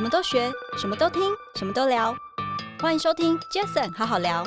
什么都学，什么都听，什么都聊。欢迎收听 Jason 好好聊。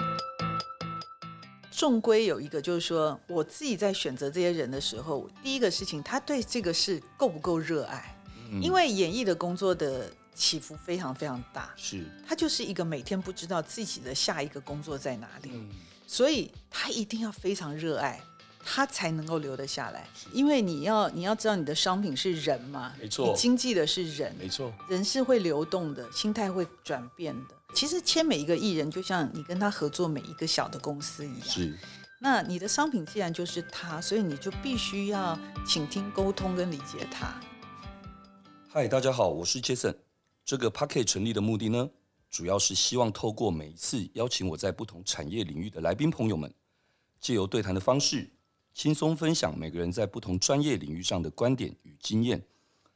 终归有一个，就是说我自己在选择这些人的时候，第一个事情，他对这个事够不够热爱？嗯、因为演艺的工作的起伏非常非常大，是他就是一个每天不知道自己的下一个工作在哪里，嗯、所以他一定要非常热爱。他才能够留得下来，因为你要你要知道你的商品是人嘛，没错，你经济的是人，没错，人是会流动的，心态会转变的。其实签每一个艺人，就像你跟他合作每一个小的公司一样。是，那你的商品既然就是他，所以你就必须要倾听、沟通跟理解他。嗨，大家好，我是 Jason。这个 Podcast 成立的目的呢，主要是希望透过每一次邀请我在不同产业领域的来宾朋友们，借由对谈的方式。轻松分享每个人在不同专业领域上的观点与经验。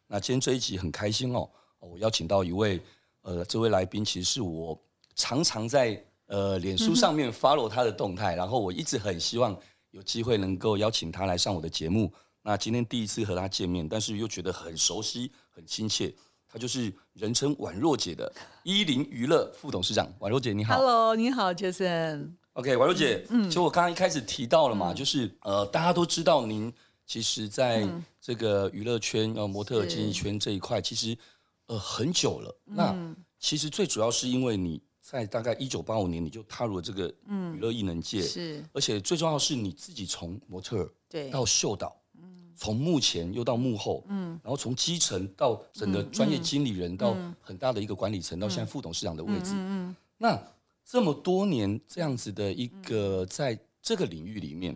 那今天这一集很开心哦，我邀请到一位，呃，这位来宾其实是我常常在呃脸书上面 follow 他的动态，然后我一直很希望有机会能够邀请他来上我的节目。那今天第一次和他见面，但是又觉得很熟悉、很亲切。他就是人称宛若姐的伊林娱乐副董事长，宛若姐你好。Hello，你好，Jason。OK，宛若姐，嗯，其实我刚刚一开始提到了嘛，嗯、就是呃，大家都知道您其实在这个娱乐圈、呃模特儿经纪圈这一块，其实呃很久了。嗯、那其实最主要是因为你在大概一九八五年你就踏入了这个娱乐艺能界，是，而且最重要是你自己从模特儿对。到秀导，嗯，从幕前又到幕后，嗯，然后从基层到整个专业经理人到很大的一个管理层，到现在副董事长的位置，嗯嗯，那。这么多年这样子的一个在这个领域里面，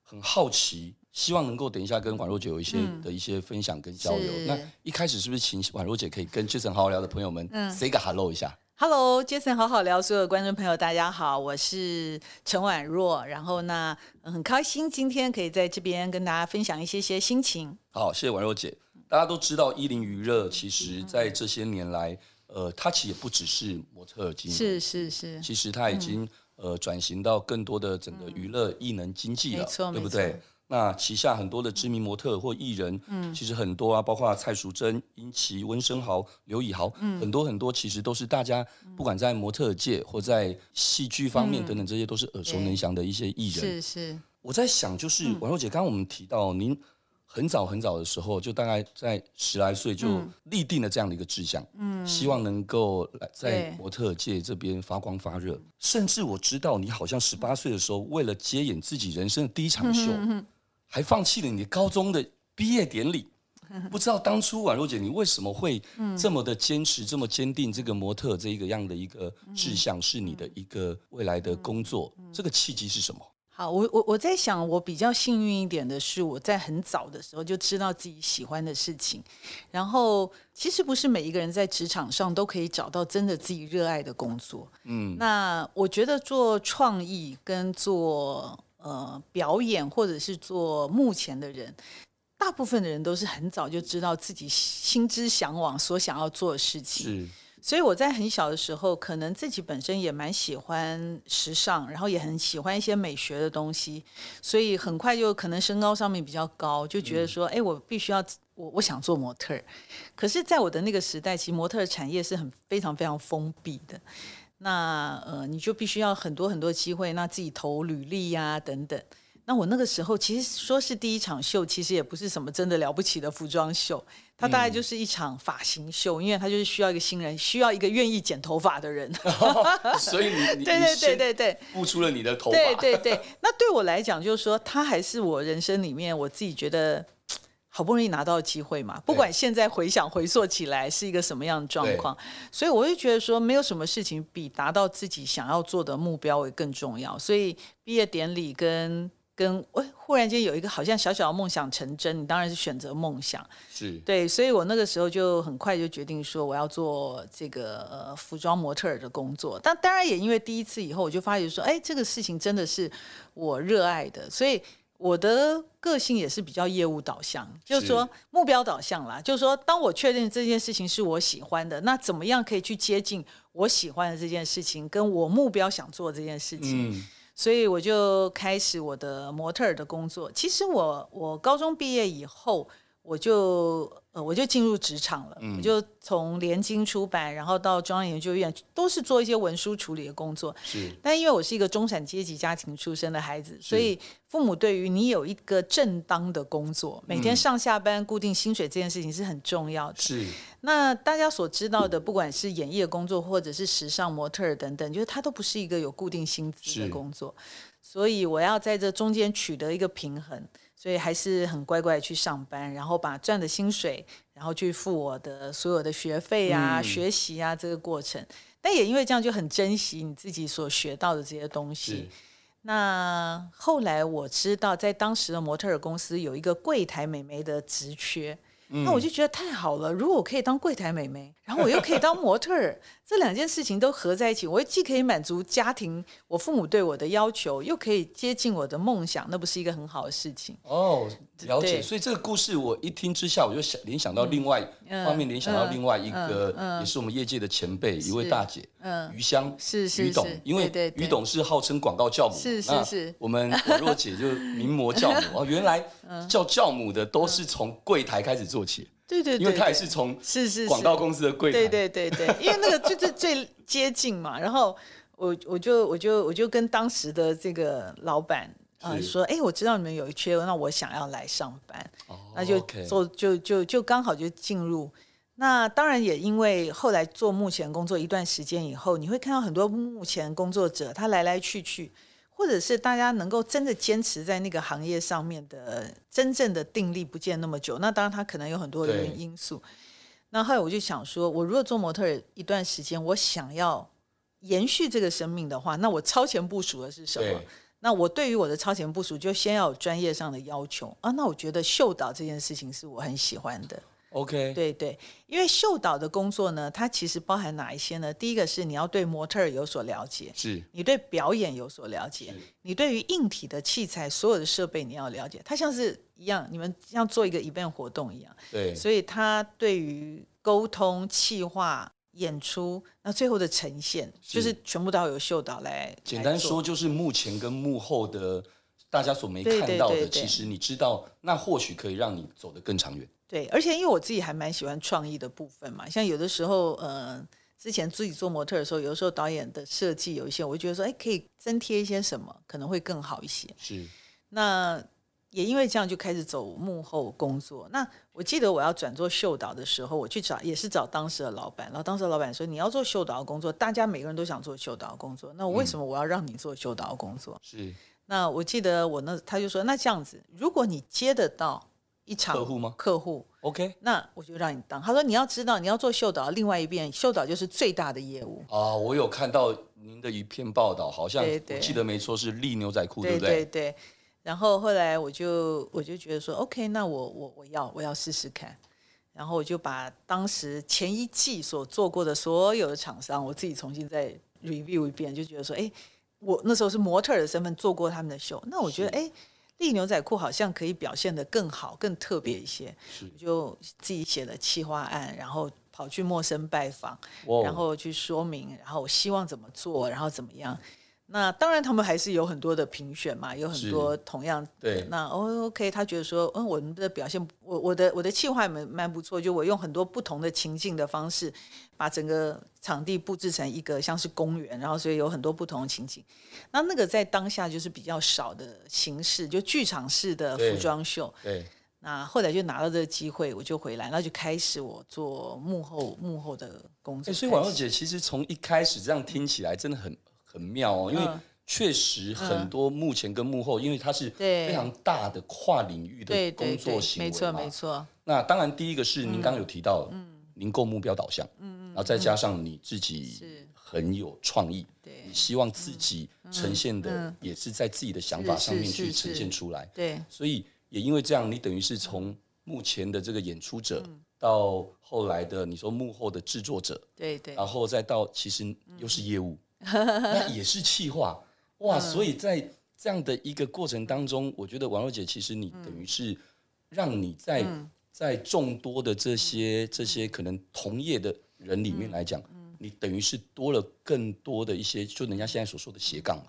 很好奇，希望能够等一下跟宛若姐有一些的一些分享跟交流。那一开始是不是请宛若姐可以跟 Jason 好好聊的朋友们 say 个 hello 一下？Hello，Jason 好好聊，所有观众朋友大家好，我是陈宛若。然后呢，很开心今天可以在这边跟大家分享一些些心情。好，谢谢宛若姐。大家都知道伊林娱乐，其实在这些年来。呃，他其实也不只是模特经纪，是是是，其实他已经、嗯、呃转型到更多的整个娱乐艺能经纪了，嗯、对不对？那旗下很多的知名模特或艺人，嗯，其实很多啊，包括蔡淑臻、殷琦、温升豪、刘以豪，嗯，很多很多，其实都是大家不管在模特界或在戏剧方面等等，这些都是耳熟能详的一些艺人。是是，我在想，就是宛若姐，刚刚我们提到您。很早很早的时候，就大概在十来岁就立定了这样的一个志向，嗯，希望能够来在模特界这边发光发热。甚至我知道你好像十八岁的时候，为了接演自己人生的第一场秀，嗯、还放弃了你高中的毕业典礼。不知道当初宛若姐你为什么会这么的坚持，这么坚定这个模特这一个样的一个志向是你的一个未来的工作？这个契机是什么？啊，我我我在想，我比较幸运一点的是，我在很早的时候就知道自己喜欢的事情。然后，其实不是每一个人在职场上都可以找到真的自己热爱的工作。嗯，那我觉得做创意跟做呃表演或者是做幕前的人，大部分的人都是很早就知道自己心之向往所想要做的事情。是。所以我在很小的时候，可能自己本身也蛮喜欢时尚，然后也很喜欢一些美学的东西，所以很快就可能身高上面比较高，就觉得说，哎，我必须要我我想做模特儿。可是，在我的那个时代，其实模特儿产业是很非常非常封闭的，那呃，你就必须要很多很多机会，那自己投履历呀、啊、等等。那我那个时候其实说是第一场秀，其实也不是什么真的了不起的服装秀，它大概就是一场发型秀，嗯、因为他就是需要一个新人，需要一个愿意剪头发的人。哦、所以你你对对对对对付出了你的头发。对对对，那对我来讲就是说，他还是我人生里面我自己觉得好不容易拿到机会嘛。不管现在回想回溯起来是一个什么样的状况，所以我就觉得说，没有什么事情比达到自己想要做的目标为更重要。所以毕业典礼跟跟我忽然间有一个好像小小的梦想成真，你当然是选择梦想，是对，所以我那个时候就很快就决定说我要做这个呃服装模特儿的工作。但当然也因为第一次以后，我就发觉说，哎，这个事情真的是我热爱的，所以我的个性也是比较业务导向，就是说目标导向啦。就是说，当我确认这件事情是我喜欢的，那怎么样可以去接近我喜欢的这件事情，跟我目标想做这件事情。嗯所以我就开始我的模特儿的工作。其实我我高中毕业以后，我就呃我就进入职场了，嗯、我就从联经出版，然后到中央研究院，都是做一些文书处理的工作。是，但因为我是一个中产阶级家庭出身的孩子，所以父母对于你有一个正当的工作，每天上下班固定薪水这件事情是很重要的。是，那大家所知道的，不管是演艺的工作，或者是时尚模特等等，就是它都不是一个有固定薪资的工作，所以我要在这中间取得一个平衡。所以还是很乖乖去上班，然后把赚的薪水，然后去付我的所有的学费啊、嗯、学习啊这个过程。但也因为这样，就很珍惜你自己所学到的这些东西。那后来我知道，在当时的模特儿公司有一个柜台美眉的职缺。那我就觉得太好了，如果我可以当柜台美眉，然后我又可以当模特儿，这两件事情都合在一起，我既可以满足家庭我父母对我的要求，又可以接近我的梦想，那不是一个很好的事情？哦，了解。所以这个故事我一听之下，我就想联想到另外方面，联想到另外一个，也是我们业界的前辈，一位大姐，嗯，余香，是是余董，因为于董是号称广告教母，是是是，我们婉若姐就名模教母 哦，原来叫教母的都是从柜台开始做起。对对对，因为他也是从是是广告公司的柜台，对对对对，因为那个就是最接近嘛。然后我我就我就我就跟当时的这个老板啊说，哎，我知道你们有一缺，那我想要来上班，那就做就就就刚好就进入。那当然也因为后来做幕前工作一段时间以后，你会看到很多幕前工作者他来来去去。或者是大家能够真的坚持在那个行业上面的真正的定力不见那么久，那当然他可能有很多原因素。那后来我就想说，我如果做模特一段时间，我想要延续这个生命的话，那我超前部署的是什么？那我对于我的超前部署，就先要有专业上的要求啊。那我觉得秀导这件事情是我很喜欢的。OK，对对，因为秀导的工作呢，它其实包含哪一些呢？第一个是你要对模特儿有所了解，是你对表演有所了解，你对于硬体的器材所有的设备你要了解。它像是一样，你们像做一个 event 活动一样，对，所以它对于沟通、企划、演出，那最后的呈现，是就是全部都要由秀导来。简单说，就是幕前跟幕后的大家所没看到的，其实你知道，那或许可以让你走得更长远。对，而且因为我自己还蛮喜欢创意的部分嘛，像有的时候，呃，之前自己做模特的时候，有的时候导演的设计有一些，我就觉得说，哎，可以增添一些什么，可能会更好一些。是，那也因为这样就开始走幕后工作。那我记得我要转做秀导的时候，我去找也是找当时的老板，然后当时的老板说，你要做秀导的工作，大家每个人都想做秀导的工作，那我为什么我要让你做秀导的工作？嗯、是，那我记得我那他就说，那这样子，如果你接得到。一场客户吗？客户，OK，那我就让你当。他说你要知道，你要做秀导，另外一边秀导就是最大的业务啊。我有看到您的一篇报道，好像我记得没错是立牛仔裤，对不对？对对对。然后后来我就我就觉得说，OK，那我我我要我要试试看。然后我就把当时前一季所做过的所有的厂商，我自己重新再 review 一遍，就觉得说，哎，我那时候是模特的身份做过他们的秀，那我觉得，哎。利牛仔裤好像可以表现得更好、更特别一些，我就自己写了企划案，然后跑去陌生拜访，哦、然后去说明，然后我希望怎么做，然后怎么样。那当然，他们还是有很多的评选嘛，有很多同样对。那 OK，他觉得说，嗯，我们的表现，我我的我的气划蛮蛮不错，就我用很多不同的情境的方式，把整个场地布置成一个像是公园，然后所以有很多不同的情景。那那个在当下就是比较少的形式，就剧场式的服装秀。对。对那后来就拿到这个机会，我就回来，那就开始我做幕后幕后的工作。所以婉若姐其实从一开始这样听起来真的很。很妙哦，因为确实很多幕前跟幕后，嗯、因为它是非常大的跨领域的工作行为嘛。没错没错。那当然，第一个是您刚刚有提到，嗯，您够目标导向，嗯，然后再加上你自己很有创意，对，你希望自己呈现的也是在自己的想法上面去呈现出来，对。所以也因为这样，你等于是从目前的这个演出者，到后来的你说幕后的制作者，对对，然后再到其实又是业务。那 也是气话。哇，所以在这样的一个过程当中，我觉得王若姐其实你等于是让你在在众多的这些这些可能同业的人里面来讲，你等于是多了更多的一些，就人家现在所说的斜杠嘛。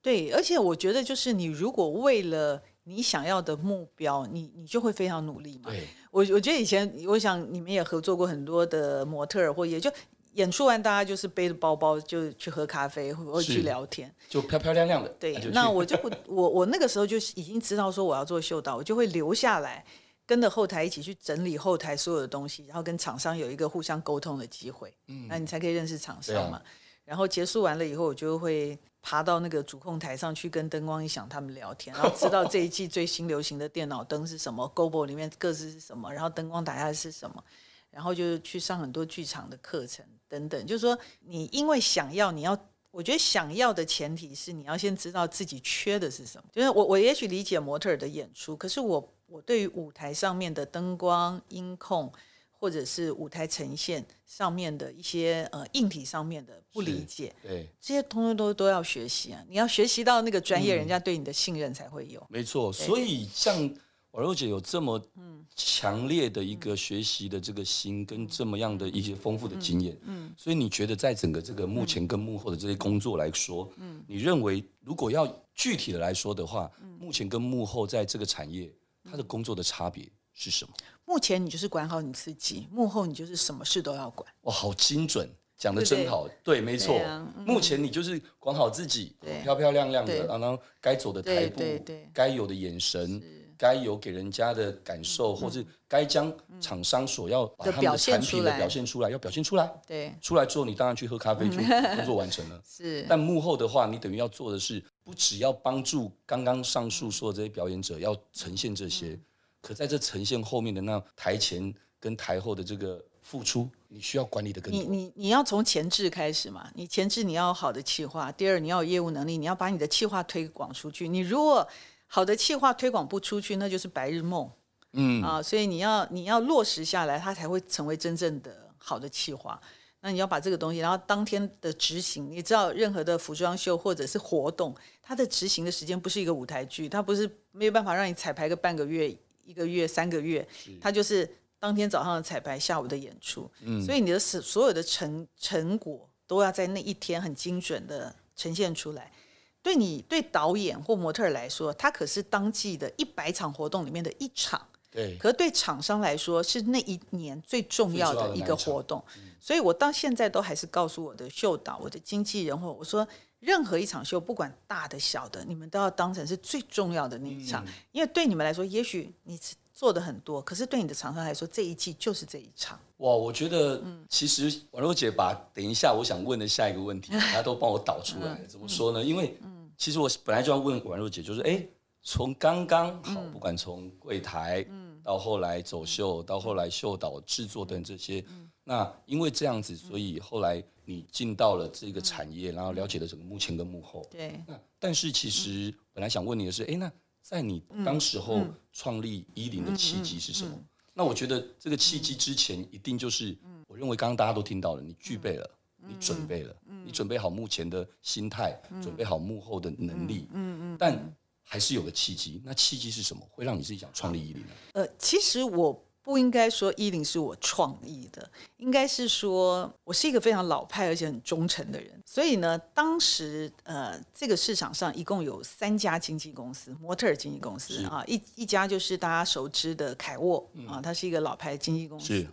对，而且我觉得就是你如果为了你想要的目标，你你就会非常努力嘛。对，我我觉得以前，我想你们也合作过很多的模特儿，或也就演出完，大家就是背着包包就去喝咖啡或者去聊天，就漂漂亮亮的。对，那我就不 我我那个时候就已经知道说我要做秀导，我就会留下来。跟着后台一起去整理后台所有的东西，然后跟厂商有一个互相沟通的机会，嗯，那你才可以认识厂商嘛。啊、然后结束完了以后，我就会爬到那个主控台上去跟灯光一响他们聊天，然后知道这一季最新流行的电脑灯是什么，Gobo 里面各自是什么，然后灯光打下来是什么，然后就去上很多剧场的课程等等。就是说，你因为想要，你要，我觉得想要的前提是你要先知道自己缺的是什么。就是我，我也许理解模特儿的演出，可是我。我对于舞台上面的灯光、音控，或者是舞台呈现上面的一些呃硬体上面的不理解，对这些通通都都要学习啊！你要学习到那个专业，人家对你的信任才会有。嗯、没错，所以像婉柔姐有这么强烈的一个学习的这个心，跟这么样的一些丰富的经验，嗯，嗯所以你觉得在整个这个幕前跟幕后的这些工作来说，嗯，你认为如果要具体的来说的话，目前跟幕后在这个产业。他的工作的差别是什么？目前你就是管好你自己，幕后你就是什么事都要管。哇，好精准，讲的真好。对，没错。目前你就是管好自己，漂漂亮亮的，然后该走的台步，该有的眼神，该有给人家的感受，嗯、或是该将厂商所要把他们的产品的表现出来，要表现出来。对，出来之后你当然去喝咖啡，就 工作完成了。是，但幕后的话，你等于要做的是。不只要帮助刚刚上述说的这些表演者要呈现这些，可在这呈现后面的那台前跟台后的这个付出，你需要管理的更多。你你你要从前置开始嘛？你前置你要好的企划，第二你要有业务能力，你要把你的企划推广出去。你如果好的企划推广不出去，那就是白日梦。嗯啊，所以你要你要落实下来，它才会成为真正的好的企划。那你要把这个东西，然后当天的执行，你知道，任何的服装秀或者是活动，它的执行的时间不是一个舞台剧，它不是没有办法让你彩排个半个月、一个月、三个月，它就是当天早上的彩排，下午的演出。嗯，所以你的所所有的成成果都要在那一天很精准的呈现出来。对你对导演或模特来说，它可是当季的一百场活动里面的一场。对，可是对厂商来说是那一年最重要的一个活动，所以我到现在都还是告诉我的秀导、我的经纪人或我说，任何一场秀，不管大的小的，你们都要当成是最重要的那一场，嗯、因为对你们来说，也许你做的很多，可是对你的厂商来说，这一季就是这一场。哇，我觉得其实婉柔姐把等一下我想问的下一个问题，大家都帮我导出来，怎么说呢？因为其实我本来就要问宛若姐，就是哎。从刚刚好，不管从柜台，到后来走秀，到后来秀导制作等这些，那因为这样子，所以后来你进到了这个产业，然后了解了整个幕前跟幕后。对。那但是其实本来想问你的是，哎，那在你当时候创立伊林的契机是什么？那我觉得这个契机之前一定就是，我认为刚刚大家都听到了，你具备了，你准备了，你准备好目前的心态，准备好幕后的能力。嗯嗯。但还是有个契机，那契机是什么？会让你自己想创立伊林呢？呃，其实我不应该说伊林是我创意的，应该是说我是一个非常老派而且很忠诚的人。所以呢，当时呃，这个市场上一共有三家经纪公司，模特儿经纪公司啊，一一家就是大家熟知的凯沃、嗯、啊，它是一个老牌经纪公司。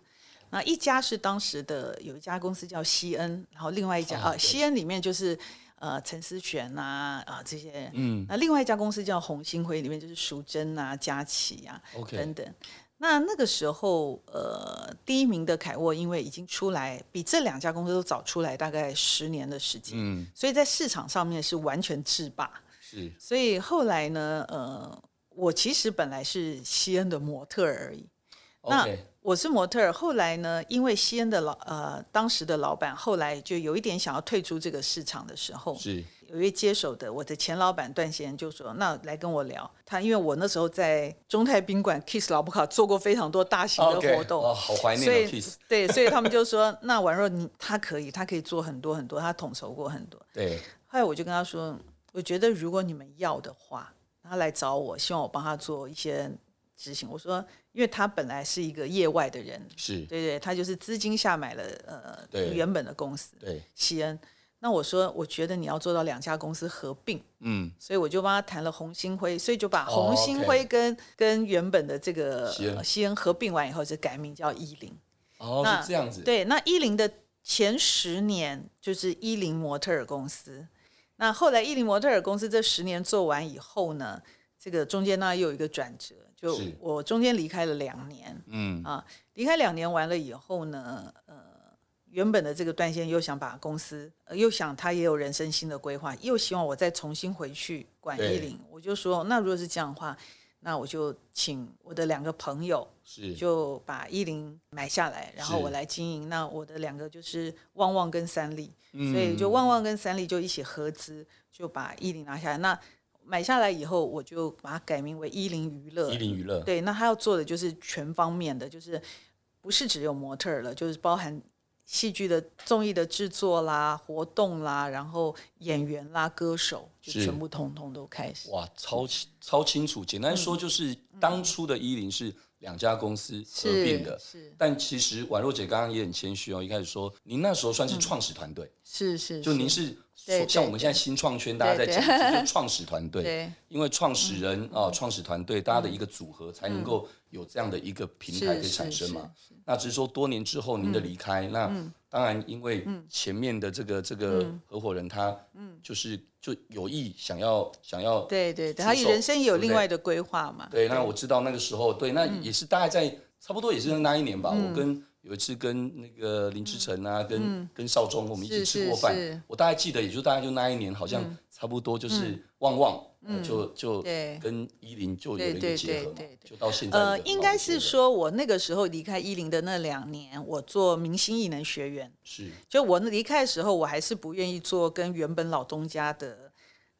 是那一家是当时的有一家公司叫西恩，然后另外一家啊，啊西恩里面就是。呃，陈思璇呐，啊、呃、这些，嗯，那另外一家公司叫红星辉，里面就是淑珍啊、佳琪啊，OK，等等。那那个时候，呃，第一名的凯沃，因为已经出来，比这两家公司都早出来大概十年的时间，嗯，所以在市场上面是完全制霸。是，所以后来呢，呃，我其实本来是西恩的模特而已。那我是模特儿，后来呢，因为西恩的老呃当时的老板后来就有一点想要退出这个市场的时候，是有一位接手的我的前老板段先就说：“那来跟我聊。”他因为我那时候在中泰宾馆 Kiss 老布卡做过非常多大型的活动，哦，好怀念。所以 对，所以他们就说：“那宛若你他可以，他可以做很多很多，他统筹过很多。”对。后来我就跟他说：“我觉得如果你们要的话，他来找我，希望我帮他做一些。”执行，我说，因为他本来是一个业外的人，是对对，他就是资金下买了呃原本的公司，对西恩，那我说，我觉得你要做到两家公司合并，嗯，所以我就帮他谈了红星辉，所以就把红星辉跟、哦 okay、跟原本的这个西恩合并完以后，就改名叫伊林。哦，那是这样子。对，那伊林的前十年就是伊林模特儿公司。那后来伊林模特儿公司这十年做完以后呢，这个中间呢又有一个转折，就我中间离开了两年，嗯啊，离开两年完了以后呢，呃。原本的这个段先又想把公司，呃，又想他也有人生新的规划，又希望我再重新回去管伊林。我就说，那如果是这样的话，那我就请我的两个朋友，是就把伊林买下来，然后我来经营。那我的两个就是旺旺跟三立，所以就旺旺跟三立就一起合资，就把伊林拿下来。那买下来以后，我就把它改名为伊林娱乐。伊林娱乐，对，那他要做的就是全方面的，就是不是只有模特了，就是包含。戏剧的综艺的制作啦，活动啦，然后演员啦，歌手就全部通通都开始。哇，超超清楚。简单说就是，当初的伊林是两家公司合并的，是。是但其实宛若姐刚刚也很谦虚哦，一开始说您那时候算是创始团队，嗯，是是。就您是像我们现在新创圈大家在讲，就 创始团队。因为创始人啊，创始团队大家的一个组合才能够。有这样的一个平台可以产生嘛？那只是说多年之后您的离开，嗯、那当然因为前面的这个、嗯、这个合伙人他就是就有意想要想要对对对，他人生也有另外的规划嘛。对，那我知道那个时候对，那也是大概在差不多也是那一年吧。嗯、我跟有一次跟那个林志成啊，跟跟少忠我们一起吃过饭，我大概记得也就大概就那一年，好像差不多就是旺旺。嗯，就就跟伊林就有一个结合嘛，就到现在。呃，应该是说我那个时候离开伊林的那两年，我做明星艺能学院。是，就我离开的时候，我还是不愿意做跟原本老东家的，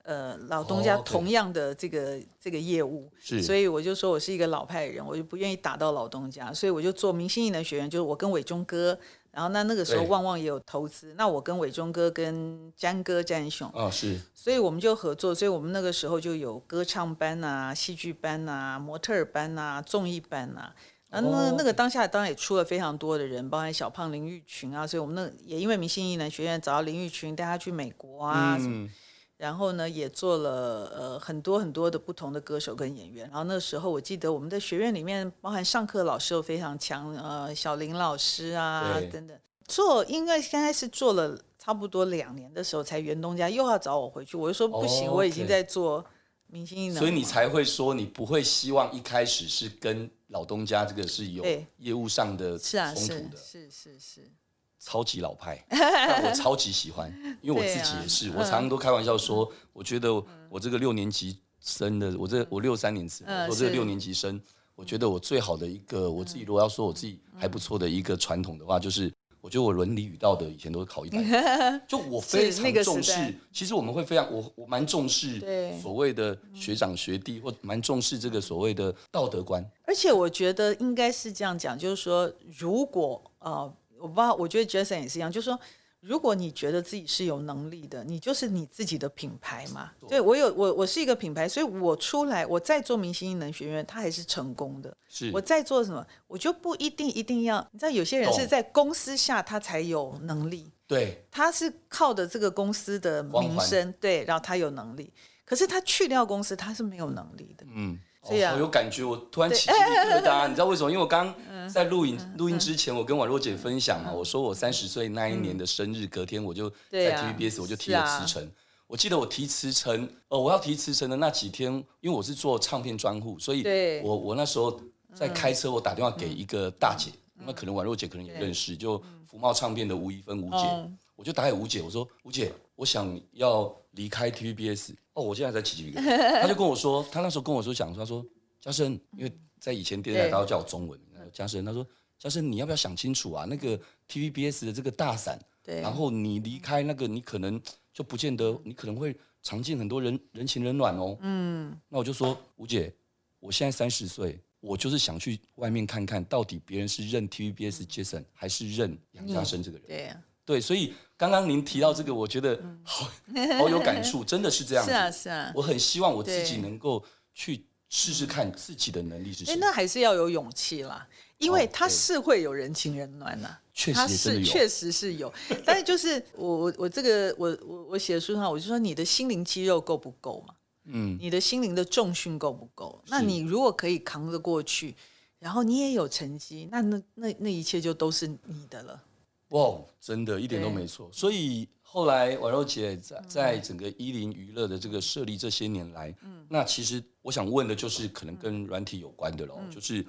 呃，老东家同样的这个、哦、这个业务。是，所以我就说我是一个老派人，我就不愿意打到老东家，所以我就做明星艺能学院，就是我跟伟忠哥。然后那那个时候旺旺也有投资，那我跟伟忠哥跟詹哥詹雄啊是，所以我们就合作，所以我们那个时候就有歌唱班啊、戏剧班啊、模特儿班啊、综艺班啊。然后那那个当下当然也出了非常多的人，包含小胖林玉群啊，所以我们那也因为明星艺能学院找到林玉群带他去美国啊。嗯然后呢，也做了呃很多很多的不同的歌手跟演员。然后那时候我记得我们的学院里面，包含上课老师都非常强，呃，小林老师啊对等等。做应该刚开始做了差不多两年的时候，才原东家又要找我回去，我就说不行，我已经在做明星艺能。所以你才会说你不会希望一开始是跟老东家这个是有业务上的冲突的，是是是。超级老派，但我超级喜欢，因为我自己也是。啊、我常常都开玩笑说，嗯、我觉得我这个六年级生的，我这我六三年生，嗯、我这个六年级生，我觉得我最好的一个，我自己如果要说我自己还不错的一个传统的话，就是我觉得我伦理与道德以前都是考一百，就我非常重视。其实我们会非常，我我蛮重视所谓的学长学弟，或蛮重视这个所谓的道德观。而且我觉得应该是这样讲，就是说，如果呃。我不知道，我觉得 Jason 也是一样，就是说，如果你觉得自己是有能力的，你就是你自己的品牌嘛。对，我有我我是一个品牌，所以我出来我在做明星艺能学院，他还是成功的。是我在做什么，我就不一定一定要。你知道，有些人是在公司下他才有能力，对，他是靠着这个公司的名声，对，然后他有能力。可是他去掉公司，他是没有能力的。嗯。对呀，我有感觉，我突然起鸡皮疙瘩，你知道为什么？因为我刚在录影录音之前，我跟宛若姐分享嘛，我说我三十岁那一年的生日，隔天我就在 TVBS，我就提了辞呈。我记得我提辞呈，呃，我要提辞呈的那几天，因为我是做唱片专户，所以我我那时候在开车，我打电话给一个大姐，那可能宛若姐可能也认识，就福茂唱片的吴怡芬吴姐，我就打给吴姐，我说吴姐，我想要离开 TVBS。哦，我现在在起鸡皮疙瘩。他就跟我说，他那时候跟我说讲，他说嘉生，因为在以前电视台他都叫我中文，嘉生，他说嘉生，你要不要想清楚啊？那个 TVBS 的这个大伞，对，然后你离开那个，你可能就不见得，你可能会尝尽很多人人情冷暖哦。嗯，那我就说吴姐，我现在三十岁，我就是想去外面看看到底别人是认 TVBS Jason 还是认杨嘉生这个人。对呀。对，所以刚刚您提到这个，我觉得好好有感触，真的是这样子。是啊，是啊。我很希望我自己能够去试试看自己的能力是什么。那还是要有勇气啦，因为他是会有人情人暖呐，确实他是确实是有。但是就是我我我这个我我我写的书上，我就说你的心灵肌肉够不够嘛？嗯，你的心灵的重训够不够？那你如果可以扛得过去，然后你也有成绩，那那那那一切就都是你的了。哇，真的，一点都没错。所以后来婉柔姐在在整个伊林娱乐的这个设立这些年来，嗯，那其实我想问的就是可能跟软体有关的喽，嗯、就是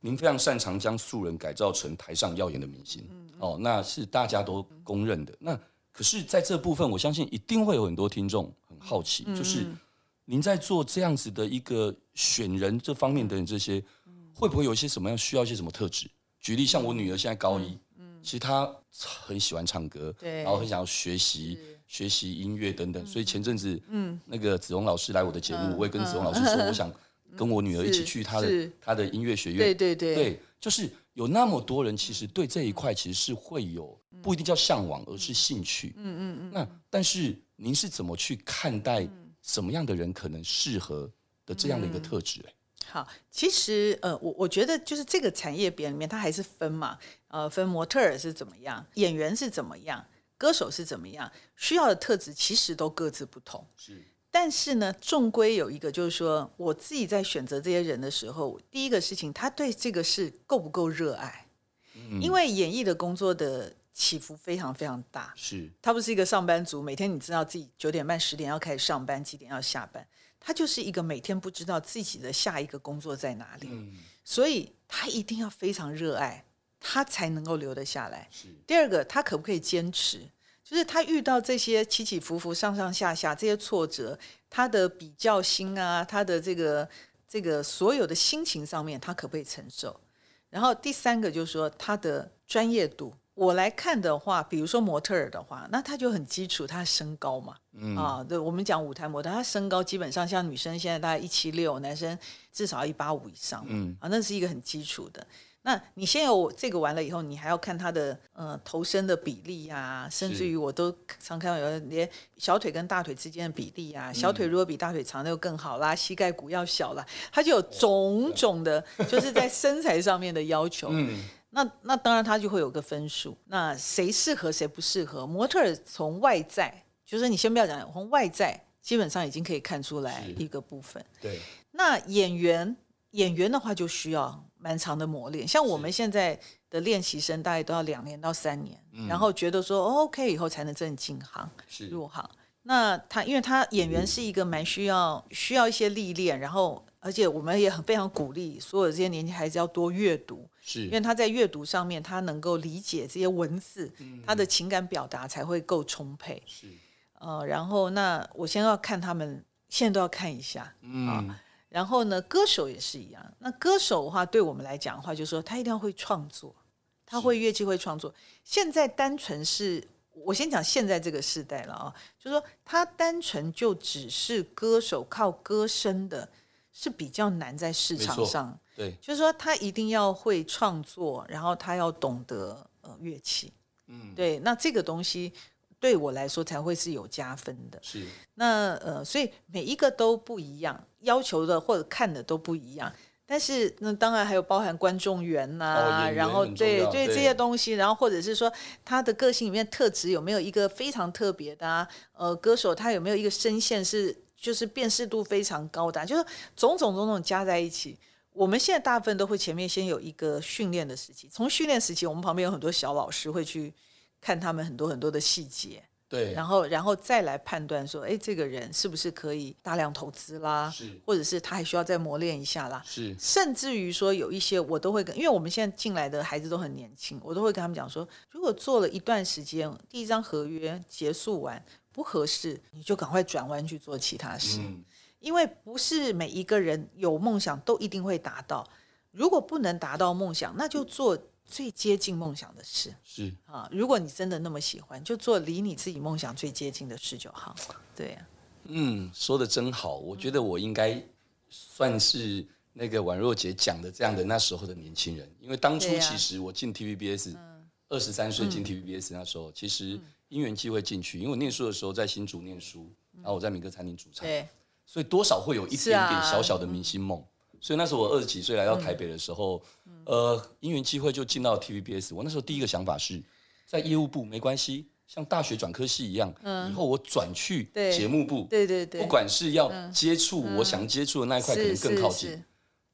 您非常擅长将素人改造成台上耀眼的明星，嗯、哦，那是大家都公认的。嗯、那可是在这部分，我相信一定会有很多听众很好奇，嗯、就是您在做这样子的一个选人这方面的这些，会不会有一些什么样需要一些什么特质？举例，像我女儿现在高一。嗯其实他很喜欢唱歌，对，然后很想要学习学习音乐等等，所以前阵子，嗯，那个子龙老师来我的节目，我也跟子龙老师说，我想跟我女儿一起去他的他的音乐学院，对对对，对，就是有那么多人，其实对这一块其实是会有不一定叫向往，而是兴趣，嗯嗯嗯。那但是您是怎么去看待什么样的人可能适合的这样的一个特质？好，其实呃，我我觉得就是这个产业别里面，它还是分嘛，呃，分模特儿是怎么样，演员是怎么样，歌手是怎么样，需要的特质其实都各自不同。是，但是呢，终归有一个，就是说我自己在选择这些人的时候，第一个事情，他对这个事够不够热爱？嗯，因为演艺的工作的起伏非常非常大。是，他不是一个上班族，每天你知道自己九点半、十点要开始上班，几点要下班。他就是一个每天不知道自己的下一个工作在哪里，嗯、所以他一定要非常热爱，他才能够留得下来。第二个，他可不可以坚持？就是他遇到这些起起伏伏、上上下下这些挫折，他的比较心啊，他的这个这个所有的心情上面，他可不可以承受？然后第三个就是说他的专业度。我来看的话，比如说模特儿的话，那他就很基础，他身高嘛，嗯、啊，对，我们讲舞台模特，他身高基本上像女生现在大概一七六，男生至少一八五以上，嗯，啊，那是一个很基础的。那你先有这个完了以后，你还要看他的呃头身的比例啊，甚至于我都常看到有人连小腿跟大腿之间的比例啊，小腿如果比大腿长，那就更好啦，嗯、膝盖骨要小啦，他就有种种的，就是在身材上面的要求。嗯那那当然，他就会有个分数。那谁适合，谁不适合？模特从外在，就是你先不要讲，从外在基本上已经可以看出来一个部分。对。那演员，演员的话就需要蛮长的磨练。像我们现在的练习生，大概都要两年到三年，是然后觉得说 OK 以后才能真的进行入行。那他，因为他演员是一个蛮需要需要一些历练，然后而且我们也很非常鼓励所有这些年轻孩子要多阅读。是，因为他在阅读上面，他能够理解这些文字，嗯、他的情感表达才会够充沛。是，呃，然后那我先要看他们，现在都要看一下，嗯、啊，然后呢，歌手也是一样。那歌手的话，对我们来讲的话，就是说他一定要会创作，他会乐器会创作。是现在单纯是，我先讲现在这个时代了啊，就是说他单纯就只是歌手靠歌声的，是比较难在市场上。对，就是说他一定要会创作，然后他要懂得呃乐器，嗯，对，那这个东西对我来说才会是有加分的。是，那呃，所以每一个都不一样，要求的或者看的都不一样。但是那当然还有包含观众缘呐、啊，哦、然后对对这些东西，然后或者是说他的个性里面特质有没有一个非常特别的啊？呃，歌手他有没有一个声线是就是辨识度非常高的，就是种种种种加在一起。我们现在大部分都会前面先有一个训练的时期，从训练时期，我们旁边有很多小老师会去看他们很多很多的细节，对，然后然后再来判断说，哎，这个人是不是可以大量投资啦，是，或者是他还需要再磨练一下啦，是，甚至于说有一些我都会跟，因为我们现在进来的孩子都很年轻，我都会跟他们讲说，如果做了一段时间，第一张合约结束完不合适，你就赶快转弯去做其他事。嗯因为不是每一个人有梦想都一定会达到，如果不能达到梦想，那就做最接近梦想的事。是啊，如果你真的那么喜欢，就做离你自己梦想最接近的事就好。对呀，嗯，说的真好，我觉得我应该算是那个宛若姐讲的这样的那时候的年轻人，因为当初其实我进 TVBS，二十三岁进 TVBS 那时候，其实因缘际会进去，因为我念书的时候在新竹念书，然后我在民歌餐厅驻唱。对。所以多少会有一点点小小的明星梦。啊、所以那时候我二十几岁来到台北的时候，嗯、呃，因缘机会就进到 TVBS。我那时候第一个想法是在业务部没关系，像大学转科系一样，嗯、以后我转去节目部，对对对，不管是要接触我想接触的那一块，可能更靠近。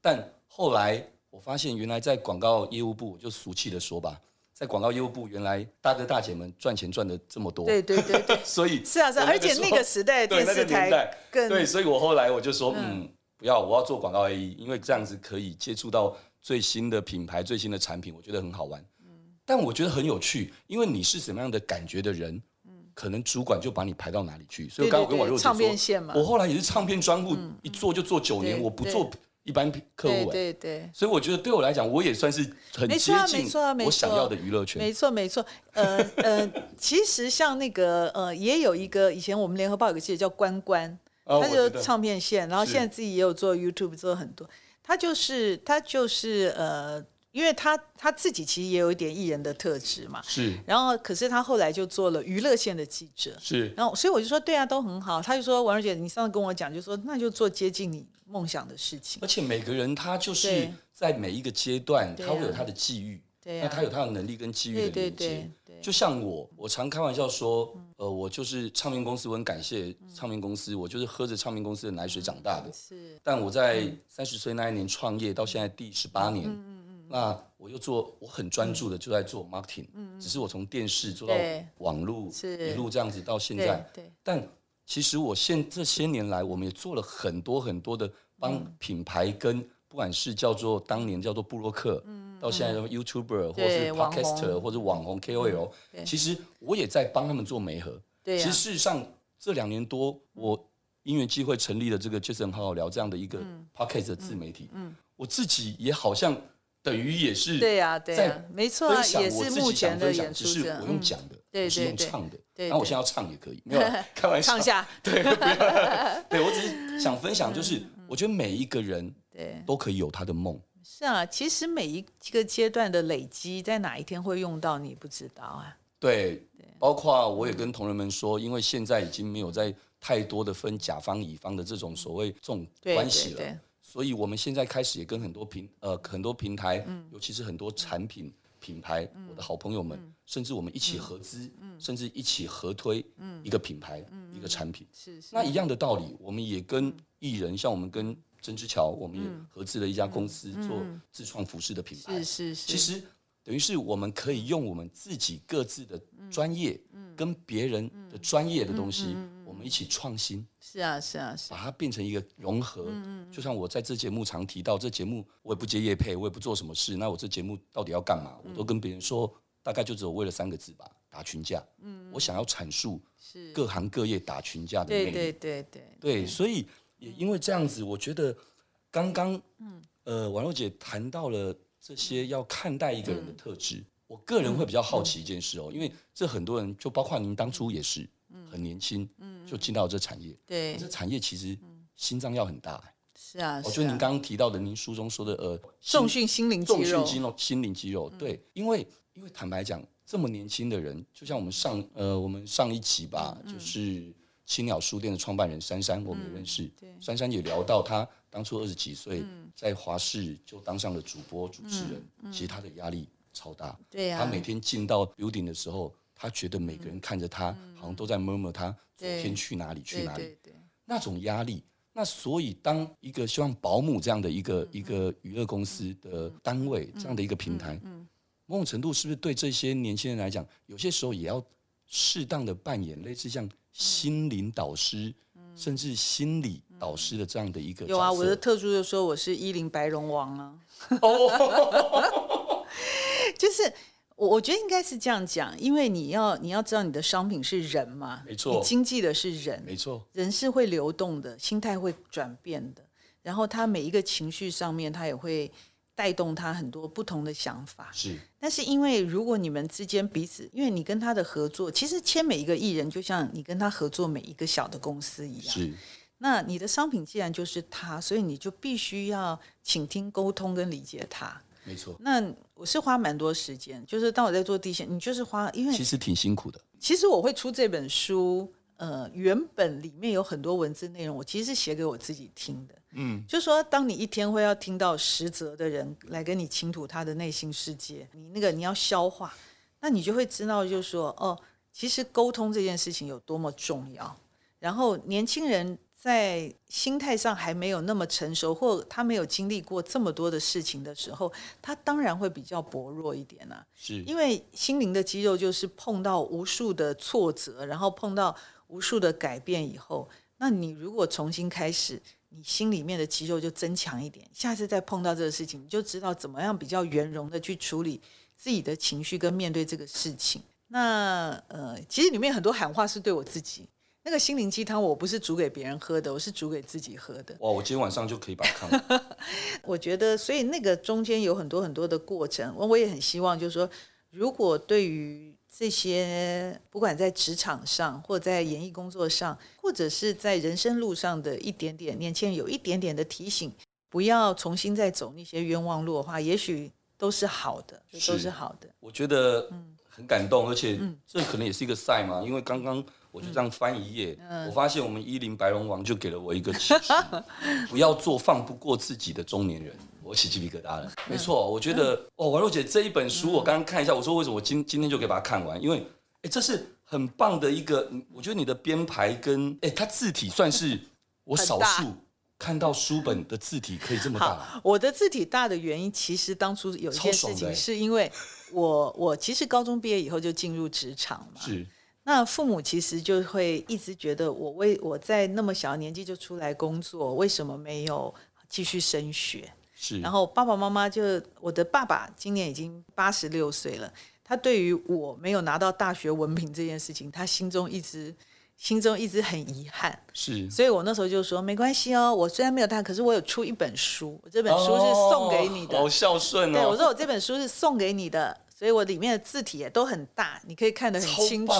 但后来我发现，原来在广告业务部，就俗气的说吧。在广告业务部，原来大哥大姐们赚钱赚的这么多，对对对对，所以是啊是啊，而且那个时代电视台更对，所以我后来我就说，嗯，不要，我要做广告 AE，因为这样子可以接触到最新的品牌、最新的产品，我觉得很好玩。嗯，但我觉得很有趣，因为你是什么样的感觉的人，嗯，可能主管就把你排到哪里去。所以刚刚我跟我若姐说，唱片线嘛，我后来也是唱片专户，一做就做九年，我不做。一般客户，对对对，所以我觉得对我来讲，我也算是很接近我想要的娱乐圈。没错没错，呃呃，其实像那个呃，也有一个以前我们联合报有个记者叫关关，他就唱片线，然后现在自己也有做 YouTube 做很多。他就是他就是呃，因为他他自己其实也有一点艺人的特质嘛，是。然后可是他后来就做了娱乐线的记者，是。然后所以我就说对啊，都很好。他就说王瑞姐，你上次跟我讲，就说那就做接近你梦想的事情，而且每个人他就是在每一个阶段，他会有他的际遇，那他有他的能力跟际遇的连接。就像我，我常开玩笑说，呃，我就是唱片公司，我很感谢唱片公司，我就是喝着唱片公司的奶水长大的。是，但我在三十岁那一年创业到现在第十八年，那我又做，我很专注的就在做 marketing，只是我从电视做到网络，一路这样子到现在，但。其实我现这些年来，我们也做了很多很多的帮品牌跟不管是叫做当年叫做布洛克，嗯，到现在的 YouTuber 或是 Podcaster 或者网红 KOL，其实我也在帮他们做媒合。其实事实上这两年多，我因缘机会成立了这个 Jason 好好聊这样的一个 Podcast 的自媒体，我自己也好像等于也是对呀对呀，没错，也是目前的演出者，只是我用讲的，不是用唱的。那我现在要唱也可以，没有 开玩笑。唱下，对，不要，对我只是想分享，就是我觉得每一个人对都可以有他的梦。是啊，其实每一个阶段的累积，在哪一天会用到，你不知道啊。对，包括我也跟同仁们说，因为现在已经没有在太多的分甲方乙方的这种所谓这种关系了，所以我们现在开始也跟很多平呃很多平台，尤其是很多产品。品牌，我的好朋友们，甚至我们一起合资，甚至一起合推一个品牌，一个产品。是是。那一样的道理，我们也跟艺人，像我们跟曾之乔，我们也合资了一家公司做自创服饰的品牌。是是是。其实等于是我们可以用我们自己各自的专业，跟别人的专业的东西。一起创新，是啊，是啊，是把它变成一个融合。嗯嗯，就像我在这节目常提到，这节目我也不接业配，我也不做什么事。那我这节目到底要干嘛？我都跟别人说，大概就只有为了三个字吧：打群架。嗯，我想要阐述各行各业打群架的魅力。对对对对对，所以也因为这样子，我觉得刚刚嗯呃，婉若姐谈到了这些要看待一个人的特质。我个人会比较好奇一件事哦，因为这很多人，就包括您当初也是。很年轻，就进到这产业。对，这产业其实心脏要很大。是啊，我觉得您刚刚提到的，您书中说的呃，重训心灵肌肉，重训肌肉，心灵肌肉。对，因为因为坦白讲，这么年轻的人，就像我们上呃，我们上一期吧，就是青鸟书店的创办人珊珊，我们也认识。对，珊珊也聊到她当初二十几岁，在华视就当上了主播主持人，其实她的压力超大。对呀，她每天进到 building 的时候。他觉得每个人看着他，好像都在 murmur 他昨天去哪里去哪里，那种压力。那所以，当一个希望保姆这样的一个一个娱乐公司的单位，这样的一个平台，某种程度是不是对这些年轻人来讲，有些时候也要适当的扮演类似像心灵导师，甚至心理导师的这样的一个？有啊，我的特助就说我是一零白龙王啊，就是。我我觉得应该是这样讲，因为你要你要知道你的商品是人嘛，没错，你经济的是人，没错，人是会流动的，心态会转变的，然后他每一个情绪上面，他也会带动他很多不同的想法。是，但是因为如果你们之间彼此，因为你跟他的合作，其实签每一个艺人，就像你跟他合作每一个小的公司一样。是，那你的商品既然就是他，所以你就必须要倾听、沟通跟理解他。没错，那我是花蛮多时间，就是当我在做地线，你就是花，因为其实挺辛苦的。其实我会出这本书，呃，原本里面有很多文字内容，我其实是写给我自己听的。嗯，就是说，当你一天会要听到十则的人来跟你倾吐他的内心世界，你那个你要消化，那你就会知道，就是说，哦，其实沟通这件事情有多么重要。然后年轻人在心态上还没有那么成熟，或他没有经历过这么多的事情的时候，他当然会比较薄弱一点啊。是，因为心灵的肌肉就是碰到无数的挫折，然后碰到无数的改变以后，那你如果重新开始。你心里面的肌肉就增强一点，下次再碰到这个事情，你就知道怎么样比较圆融的去处理自己的情绪跟面对这个事情。那呃，其实里面很多喊话是对我自己，那个心灵鸡汤我不是煮给别人喝的，我是煮给自己喝的。哇，我今天晚上就可以把它看完。我觉得，所以那个中间有很多很多的过程，我我也很希望，就是说，如果对于。这些不管在职场上，或在演艺工作上，或者是在人生路上的一点点年轻人，有一点点的提醒，不要重新再走那些冤枉路的话，也许都是好的，都是好的。我觉得很感动，而且这可能也是一个赛嘛，因为刚刚我就这样翻一页，我发现我们一零白龙王就给了我一个启示：不要做放不过自己的中年人。我起鸡皮疙瘩了，没错，我觉得哦，王若姐这一本书，我刚刚看一下，我说为什么我今今天就可以把它看完？因为哎，这是很棒的一个，我觉得你的编排跟哎，它字体算是 我少数看到书本的字体可以这么大。我的字体大的原因，其实当初有一件事情，是因为我我其实高中毕业以后就进入职场嘛，是那父母其实就会一直觉得我为我在那么小年纪就出来工作，为什么没有继续升学？是，然后爸爸妈妈就我的爸爸今年已经八十六岁了，他对于我没有拿到大学文凭这件事情，他心中一直心中一直很遗憾。是，所以我那时候就说没关系哦，我虽然没有他，可是我有出一本书，我这本书是送给你的。好孝顺哦。对，我说我这本书是送给你的。所以我里面的字体也都很大，你可以看得很清楚。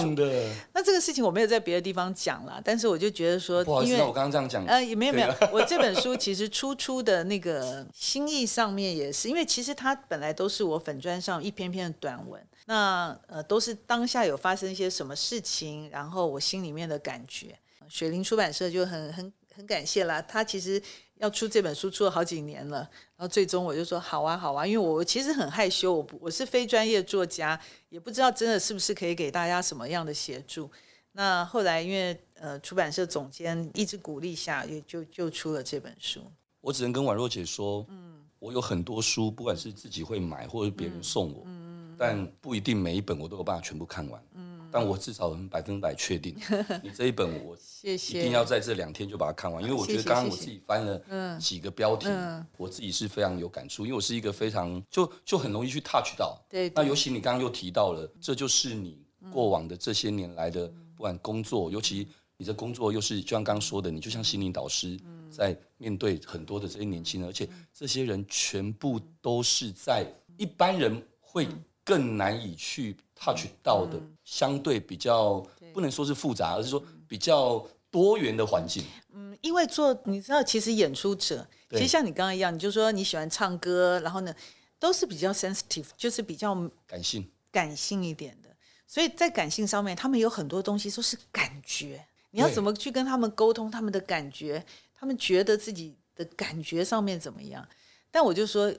那这个事情我没有在别的地方讲了，但是我就觉得说，不好意思，因为我刚刚这样讲，呃，也没有没有，我这本书其实初出的那个心意上面也是，因为其实它本来都是我粉砖上一篇篇的短文，那呃都是当下有发生一些什么事情，然后我心里面的感觉。雪林出版社就很很很感谢啦，他其实。要出这本书出了好几年了，然后最终我就说好啊好啊，因为我其实很害羞，我不我是非专业作家，也不知道真的是不是可以给大家什么样的协助。那后来因为呃出版社总监一直鼓励下，也就就出了这本书。我只能跟婉若姐说，嗯，我有很多书，不管是自己会买或者别人送我，嗯，但不一定每一本我都有办法全部看完，嗯。但我至少能百分百确定，你这一本我一定要在这两天就把它看完，因为我觉得刚刚我自己翻了几个标题，我自己是非常有感触，因为我是一个非常就就很容易去 touch 到。对。那尤其你刚刚又提到了，这就是你过往的这些年来的，不管工作，尤其你的工作又是就像刚刚说的，你就像心灵导师，在面对很多的这些年轻人，而且这些人全部都是在一般人会更难以去 touch 到的，相对比较不能说是复杂，而是说比较多元的环境。嗯，因为做你知道，其实演出者其实像你刚刚一样，你就说你喜欢唱歌，然后呢，都是比较 sensitive，就是比较感性、感性一点的。所以在感性上面，他们有很多东西都是感觉。你要怎么去跟他们沟通他们的感觉？他们觉得自己的感觉上面怎么样？但我就说。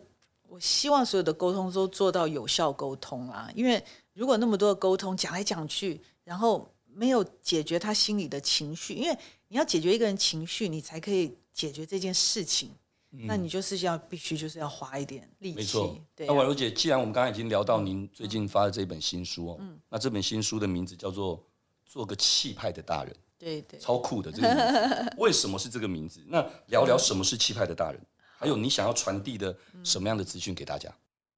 我希望所有的沟通都做到有效沟通啊，因为如果那么多的沟通讲来讲去，然后没有解决他心里的情绪，因为你要解决一个人情绪，你才可以解决这件事情，嗯、那你就是要必须就是要花一点力气。没错，对、啊。那婉如姐，既然我们刚才已经聊到您最近发的这本新书哦，嗯、那这本新书的名字叫做《做个气派的大人》，对对，超酷的这个名字。为什么是这个名字？那聊聊什么是气派的大人。还有你想要传递的什么样的资讯给大家？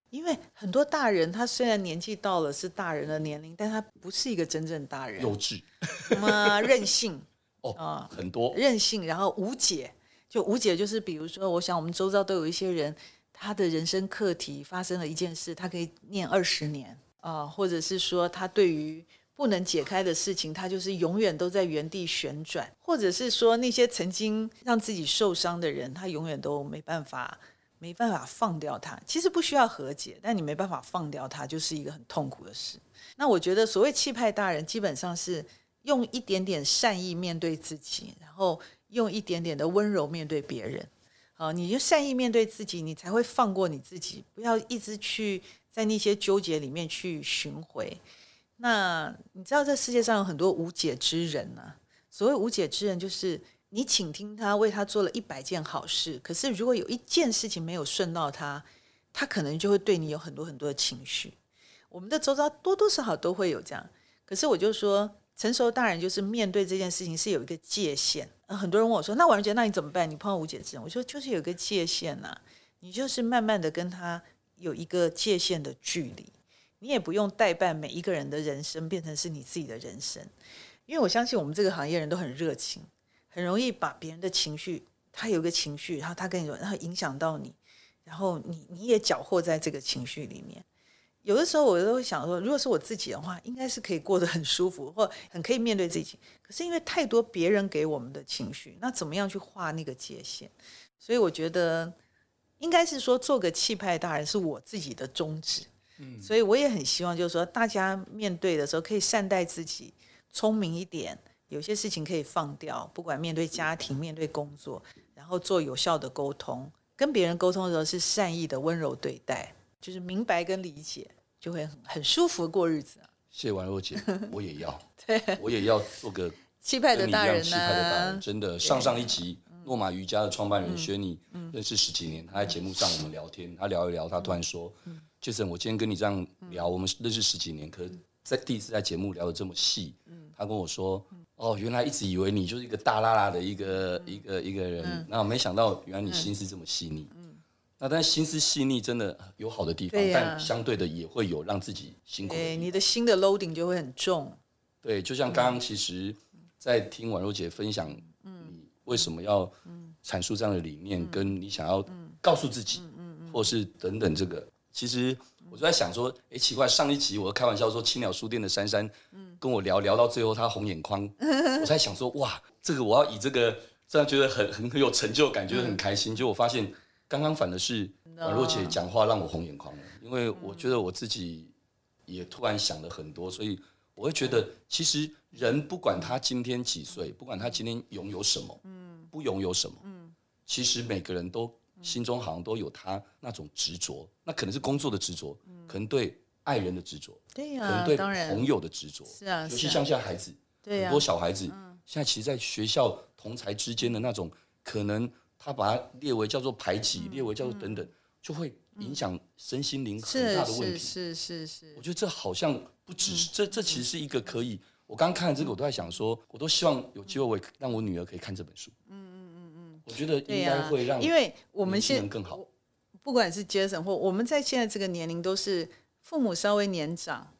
因为很多大人，他虽然年纪到了是大人的年龄，但他不是一个真正大人，幼稚，什么任性 哦啊，很多任性，然后无解，就无解就是比如说，我想我们周遭都有一些人，他的人生课题发生了一件事，他可以念二十年啊，或者是说他对于。不能解开的事情，他就是永远都在原地旋转，或者是说那些曾经让自己受伤的人，他永远都没办法，没办法放掉他。其实不需要和解，但你没办法放掉他，就是一个很痛苦的事。那我觉得所谓气派大人，基本上是用一点点善意面对自己，然后用一点点的温柔面对别人。好，你就善意面对自己，你才会放过你自己，不要一直去在那些纠结里面去寻回。那你知道这世界上有很多无解之人呢、啊？所谓无解之人，就是你倾听他，为他做了一百件好事，可是如果有一件事情没有顺到他，他可能就会对你有很多很多的情绪。我们的周遭多多少少都会有这样。可是我就说，成熟大人就是面对这件事情是有一个界限。很多人问我说：“那婉如姐，那你怎么办？你碰到无解之人？”我说：“就是有一个界限呐、你就是慢慢的跟他有一个界限的距离。”你也不用代办每一个人的人生变成是你自己的人生，因为我相信我们这个行业人都很热情，很容易把别人的情绪，他有个情绪，然后他跟你说，然后影响到你，然后你你也搅和在这个情绪里面。有的时候我都会想说，如果是我自己的话，应该是可以过得很舒服，或很可以面对自己。可是因为太多别人给我们的情绪，那怎么样去画那个界限？所以我觉得应该是说，做个气派大人是我自己的宗旨。所以我也很希望，就是说，大家面对的时候可以善待自己，聪明一点，有些事情可以放掉，不管面对家庭、面对工作，然后做有效的沟通，跟别人沟通的时候是善意的、温柔对待，就是明白跟理解，就会很很舒服过日子啊。谢谢婉若姐，我也要，对，我也要做个气派的大人啊，气派的大人，真的。上上一集，诺玛瑜伽的创办人薛妮，认识十几年，他在节目上我们聊天，他聊一聊，他突然说。Jason，我今天跟你这样聊，我们认识十几年，可是在第一次在节目聊的这么细。他跟我说：“哦，原来一直以为你就是一个大拉拉的一个一个一个人，那我没想到原来你心思这么细腻。那但心思细腻真的有好的地方，但相对的也会有让自己辛苦。对你的心的 loading 就会很重。对，就像刚刚其实，在听婉若姐分享，你为什么要阐述这样的理念，跟你想要告诉自己，或是等等这个。”其实我就在想说，哎，奇怪，上一集我开玩笑说青鸟书店的珊珊跟我聊聊到最后，她红眼眶，我在想说，哇，这个我要以这个这样觉得很很很有成就感，觉得很开心。结果我发现刚刚反的是宛若姐讲话让我红眼眶了，因为我觉得我自己也突然想了很多，所以我会觉得，其实人不管他今天几岁，不管他今天拥有什么，不拥有什么，其实每个人都。心中好像都有他那种执着，那可能是工作的执着，嗯、可能对爱人的执着，对呀、啊，可能对朋友的执着，是啊，尤其像现在孩子，对呀、啊，很多小孩子，嗯、现在其实，在学校同才之间的那种，可能他把它列为叫做排挤，嗯、列为叫做等等，就会影响身心灵很大的问题。是是是，是，我觉得这好像不只是、嗯、这，这其实是一个可以。我刚刚看了这个，我都在想说，我都希望有机会，我也让我女儿可以看这本书。嗯。我觉得应该会让，因为我们现在更好，不管是 Jason 或我们在现在这个年龄，都是父母稍微年长，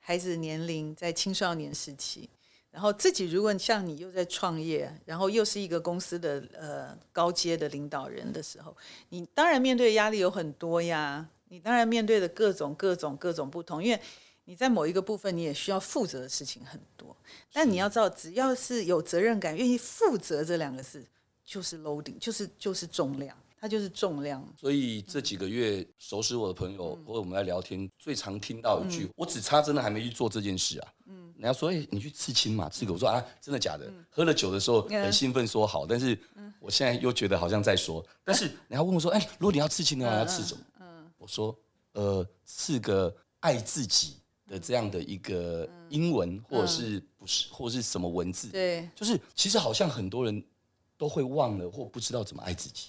孩子年龄在青少年时期，然后自己如果像你又在创业，然后又是一个公司的呃高阶的领导人的时候，你当然面对的压力有很多呀，你当然面对的各种各种各种不同，因为你在某一个部分你也需要负责的事情很多，但你要知道，只要是有责任感、愿意负责这两个字。就是 loading，就是就是重量，它就是重量。所以这几个月熟识我的朋友，或者我们在聊天，最常听到一句：“我只差真的还没去做这件事啊。”嗯，人家说：“哎，你去刺青嘛，刺个。”我说：“啊，真的假的？”喝了酒的时候很兴奋说好，但是我现在又觉得好像在说。但是人家问我说：“哎，如果你要刺青的话，要刺什么？”嗯，我说：“呃，刺个爱自己的这样的一个英文，或者是不是，或者是什么文字？对，就是其实好像很多人。”都会忘了或不知道怎么爱自己，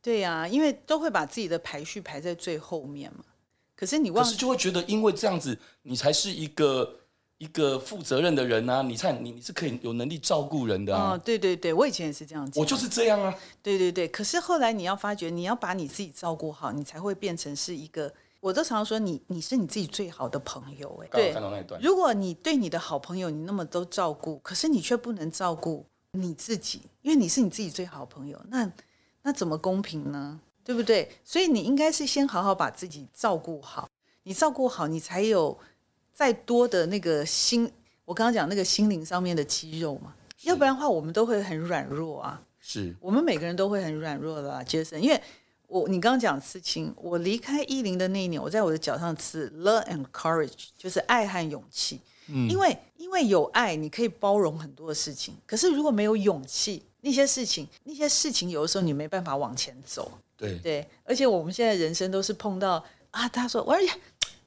对呀、啊，因为都会把自己的排序排在最后面嘛。可是你忘，可是就会觉得，因为这样子，你才是一个一个负责任的人啊！你看，你你是可以有能力照顾人的啊！哦、对对对，我以前也是这样子，我就是这样啊！对对对，可是后来你要发觉，你要把你自己照顾好，你才会变成是一个。我都常常说你，你你是你自己最好的朋友哎。刚刚看到那一段，如果你对你的好朋友你那么都照顾，可是你却不能照顾。你自己，因为你是你自己最好的朋友，那那怎么公平呢？对不对？所以你应该是先好好把自己照顾好，你照顾好，你才有再多的那个心，我刚刚讲那个心灵上面的肌肉嘛。要不然的话，我们都会很软弱啊。是我们每个人都会很软弱的啊，Jason。因为我你刚刚讲刺青，我离开一零的那一年，我在我的脚上刺 Love and Courage，就是爱和勇气。嗯，因为因为有爱，你可以包容很多的事情。可是如果没有勇气，那些事情，那些事情有的时候你没办法往前走。对对，而且我们现在人生都是碰到啊，他说：“我说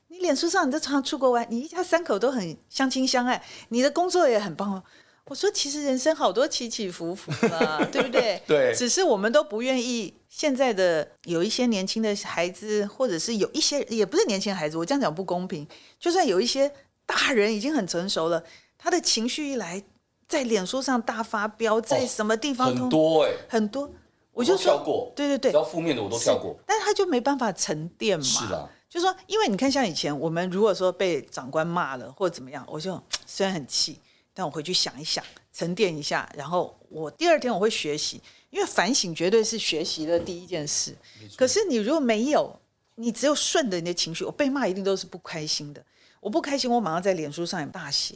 你脸书上你都常常出国玩，你一家三口都很相亲相爱，你的工作也很棒。”我说：“其实人生好多起起伏伏啊，对不对？对，只是我们都不愿意。现在的有一些年轻的孩子，或者是有一些也不是年轻孩子，我这样讲不公平。就算有一些大人已经很成熟了，他的情绪一来，在脸书上大发飙，在什么地方、哦、很多哎、欸，很多。”我就跳过，对对对，只要负面的我都跳过。但是他就没办法沉淀嘛。是啊，就说，因为你看，像以前我们如果说被长官骂了或者怎么样，我就 虽然很气，但我回去想一想，沉淀一下，然后我第二天我会学习，因为反省绝对是学习的第一件事。可是你如果没有，你只有顺着你的情绪，我被骂一定都是不开心的。我不开心，我马上在脸书上也大写。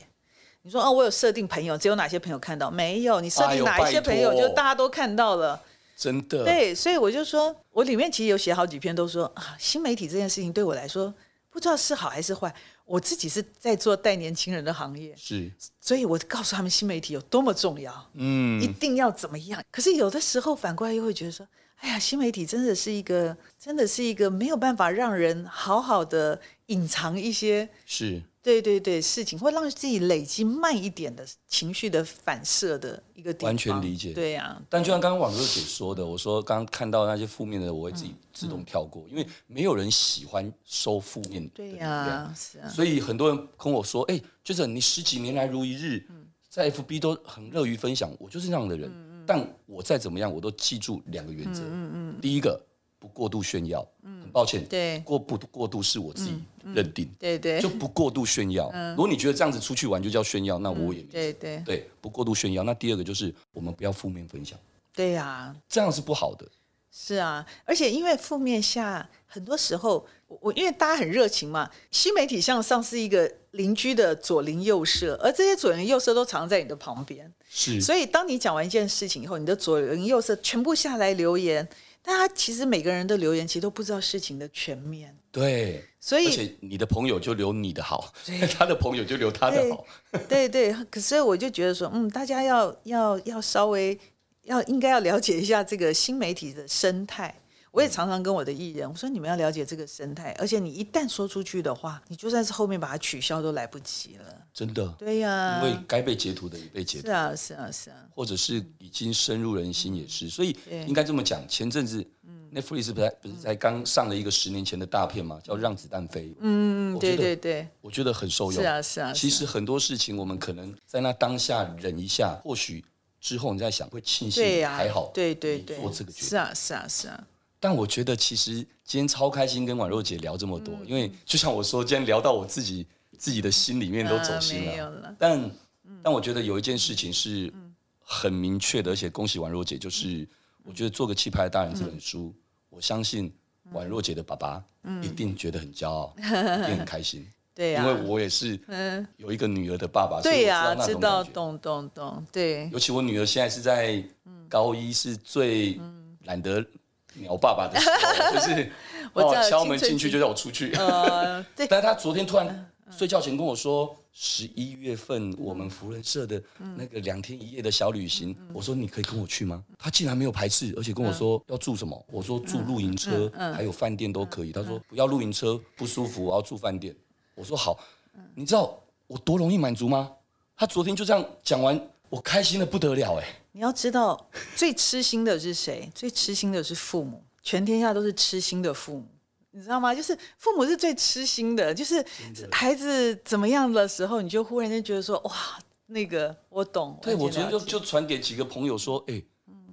你说哦，我有设定朋友，只有哪些朋友看到？没有，你设定哪一些朋友，就大家都看到了。真的对，所以我就说，我里面其实有写好几篇，都说啊，新媒体这件事情对我来说，不知道是好还是坏。我自己是在做带年轻人的行业，是，所以我告诉他们新媒体有多么重要，嗯，一定要怎么样。可是有的时候反过来又会觉得说，哎呀，新媒体真的是一个，真的是一个没有办法让人好好的隐藏一些是。对对对，事情会让自己累积慢一点的情绪的反射的一个地方，完全理解。对呀、啊，但就像刚刚网络姐说的，我说刚刚看到那些负面的，我会自己自动跳过，嗯、因为没有人喜欢收负面的。对呀、啊，是啊。所以很多人跟我说：“哎，就是你十几年来如一日，在 FB 都很乐于分享。”我就是那样的人。嗯、但我再怎么样，我都记住两个原则。嗯嗯。第一个。不过度炫耀，嗯。很抱歉，对，过不过度是我自己认定，对对，就不过度炫耀。如果你觉得这样子出去玩就叫炫耀，那我也没对对。对，不过度炫耀。那第二个就是我们不要负面分享，对呀，这样是不好的。是啊，而且因为负面下，很多时候我因为大家很热情嘛，新媒体向上是一个邻居的左邻右舍，而这些左邻右舍都藏在你的旁边，是。所以当你讲完一件事情以后，你的左邻右舍全部下来留言。但他其实每个人的留言其实都不知道事情的全面，对，所以而且你的朋友就留你的好，他的朋友就留他的好，对对，对。可是我就觉得说，嗯，大家要要要稍微要应该要了解一下这个新媒体的生态。我也常常跟我的艺人我说，你们要了解这个生态，而且你一旦说出去的话，你就算是后面把它取消都来不及了。真的，对呀、啊，因为该被截图的也被截图，是啊，是啊，是啊，或者是已经深入人心也是，所以应该这么讲。前阵子，Netflix 不是不是才刚上了一个十年前的大片嘛，叫《让子弹飞》。嗯，对对对，我觉得很受用。是啊，是啊。其实很多事情我们可能在那当下忍一下，或许之后你再想会庆幸还好，对对对，做这个决定。是啊，是啊，是啊。但我觉得其实今天超开心跟宛若姐聊这么多，因为就像我说，今天聊到我自己。自己的心里面都走心了，了。但、嗯、但我觉得有一件事情是很明确的，而且恭喜宛若姐，就是我觉得做个气派的大人这本书，嗯、我相信宛若姐的爸爸一定觉得很骄傲，嗯、一定很开心。对呀、啊，因为我也是有一个女儿的爸爸，对呀、啊，知道懂懂懂，对。尤其我女儿现在是在高一，是最懒得鸟爸爸的时候，就是 我敲门进去就叫我出去。呃、对，但是她昨天突然。睡觉前跟我说，十一月份我们福人社的那个两天一夜的小旅行，我说你可以跟我去吗？他竟然没有排斥，而且跟我说要住什么，我说住露营车，还有饭店都可以。他说不要露营车不舒服，我要住饭店。我说好，你知道我多容易满足吗？他昨天就这样讲完，我开心的不得了哎。你要知道，最痴心的是谁？最痴心的是父母，全天下都是痴心的父母。你知道吗？就是父母是最痴心的，就是孩子怎么样的时候，你就忽然间觉得说，哇，那个我懂。对，我昨天就就传给几个朋友说，哎，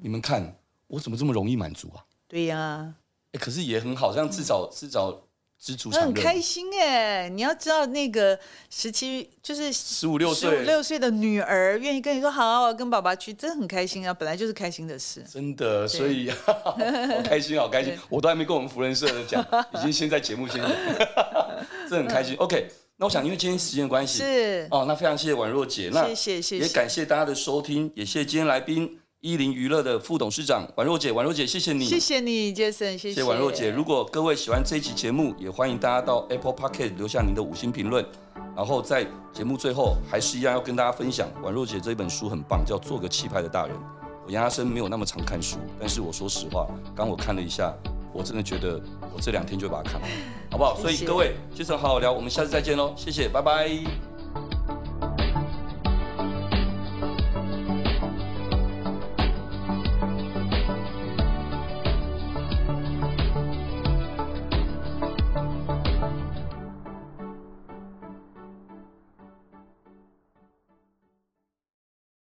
你们看我怎么这么容易满足啊？对呀，哎，可是也很好，像至少至少。知足常乐，很开心哎！你要知道，那个十七就是十五六岁、十五六岁的女儿愿意跟你说好，我跟爸爸去，真的很开心啊！本来就是开心的事，真的，所以 好开心，好开心！我都还没跟我们福人社的讲，已经先在节目先讲，真的很开心。OK，那我想因为今天时间关系是哦，那非常谢谢宛若姐，那谢谢谢谢，也感谢大家的收听，也谢谢今天来宾伊林娱乐的副董事长宛若姐，婉若姐，谢谢你，谢谢你，Jason，谢谢婉若姐。如果各位喜欢这一期节目，也欢迎大家到 Apple p o c k e t 留下您的五星评论。然后在节目最后，还是一样要跟大家分享，宛若姐这一本书很棒，叫《做个气派的大人》。我杨阿生没有那么常看书，但是我说实话，刚我看了一下，我真的觉得我这两天就把它看完，好不好？所以各位，Jason 好好聊，我们下次再见喽，谢谢，拜拜。